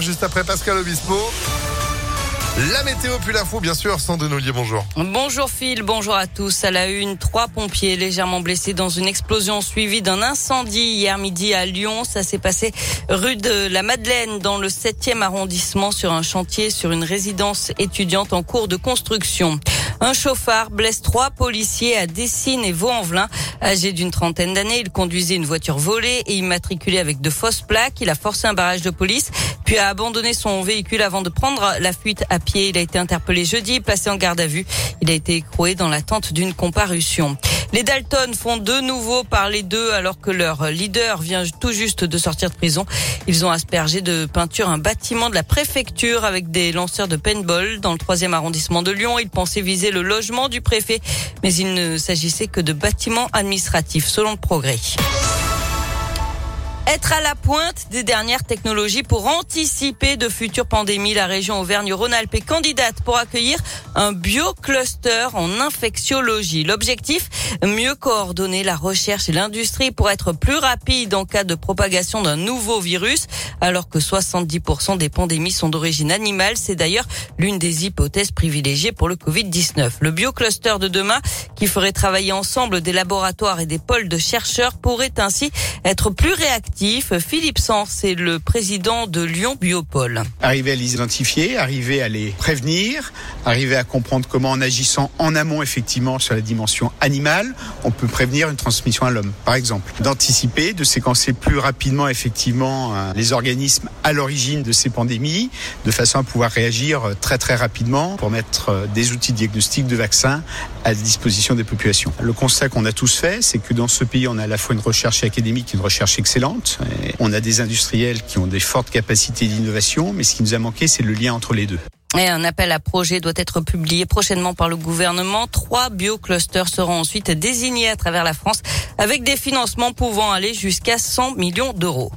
juste après Pascal Obispo. La météo puis l'info, bien sûr, Sandrine Ollier, bonjour. Bonjour Phil, bonjour à tous. À la une, trois pompiers légèrement blessés dans une explosion suivie d'un incendie hier midi à Lyon. Ça s'est passé rue de la Madeleine dans le 7e arrondissement sur un chantier sur une résidence étudiante en cours de construction. Un chauffard blesse trois policiers à Dessines et Vaux-en-Velin. Âgé d'une trentaine d'années, il conduisait une voiture volée et immatriculée avec de fausses plaques. Il a forcé un barrage de police, puis a abandonné son véhicule avant de prendre la fuite à pied. Il a été interpellé jeudi, placé en garde à vue. Il a été écroué dans l'attente d'une comparution. Les Dalton font de nouveau parler d'eux alors que leur leader vient tout juste de sortir de prison. Ils ont aspergé de peinture un bâtiment de la préfecture avec des lanceurs de paintball dans le troisième arrondissement de Lyon. Ils pensaient viser le logement du préfet, mais il ne s'agissait que de bâtiments administratifs selon le progrès. Être à la pointe des dernières technologies pour anticiper de futures pandémies, la région Auvergne-Rhône-Alpes est candidate pour accueillir un biocluster en infectiologie. L'objectif, mieux coordonner la recherche et l'industrie pour être plus rapide en cas de propagation d'un nouveau virus, alors que 70% des pandémies sont d'origine animale. C'est d'ailleurs l'une des hypothèses privilégiées pour le Covid-19. Le biocluster de demain, qui ferait travailler ensemble des laboratoires et des pôles de chercheurs, pourrait ainsi être plus réactif Philippe Sens c'est le président de Lyon Biopole. Arriver à les identifier, arriver à les prévenir, arriver à comprendre comment en agissant en amont effectivement sur la dimension animale, on peut prévenir une transmission à l'homme, par exemple. D'anticiper, de séquencer plus rapidement effectivement euh, les organismes à l'origine de ces pandémies, de façon à pouvoir réagir euh, très très rapidement pour mettre euh, des outils de diagnostic de vaccins à disposition des populations. Le constat qu'on a tous fait, c'est que dans ce pays, on a à la fois une recherche académique, une recherche excellente, on a des industriels qui ont des fortes capacités d'innovation, mais ce qui nous a manqué, c'est le lien entre les deux. Un appel à projet doit être publié prochainement par le gouvernement. Trois bioclusters seront ensuite désignés à travers la France avec des financements pouvant aller jusqu'à 100 millions d'euros.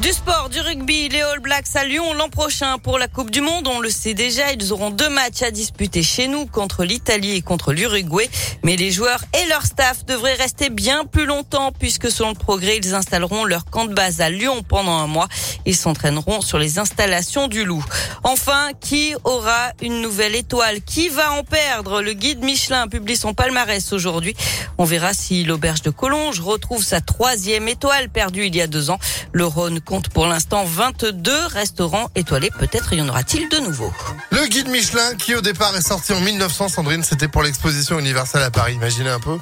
Du sport, du rugby, les All Blacks à Lyon l'an prochain pour la Coupe du Monde. On le sait déjà, ils auront deux matchs à disputer chez nous contre l'Italie et contre l'Uruguay. Mais les joueurs et leur staff devraient rester bien plus longtemps puisque selon le progrès, ils installeront leur camp de base à Lyon pendant un mois. Ils s'entraîneront sur les installations du Loup. Enfin, qui aura une nouvelle étoile? Qui va en perdre? Le guide Michelin publie son palmarès aujourd'hui. On verra si l'auberge de Collonges retrouve sa troisième étoile perdue il y a deux ans. Le Rhône compte pour l'instant 22 restaurants étoilés. Peut-être y en aura-t-il de nouveau. Le guide Michelin qui au départ est sorti en 1900, Sandrine, c'était pour l'exposition universelle à Paris. Imaginez un peu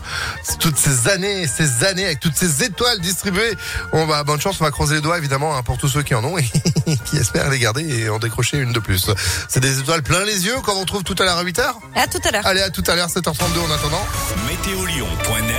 toutes ces années, ces années avec toutes ces étoiles distribuées. On va bonne chance, on va croiser les doigts évidemment hein, pour tous ceux qui en ont et qui espèrent les garder et en décrocher une de plus. C'est des étoiles plein les yeux qu'on retrouve tout à l'heure à 8h. À tout à l'heure. Allez à tout à l'heure 7h32 en attendant. Météolion.net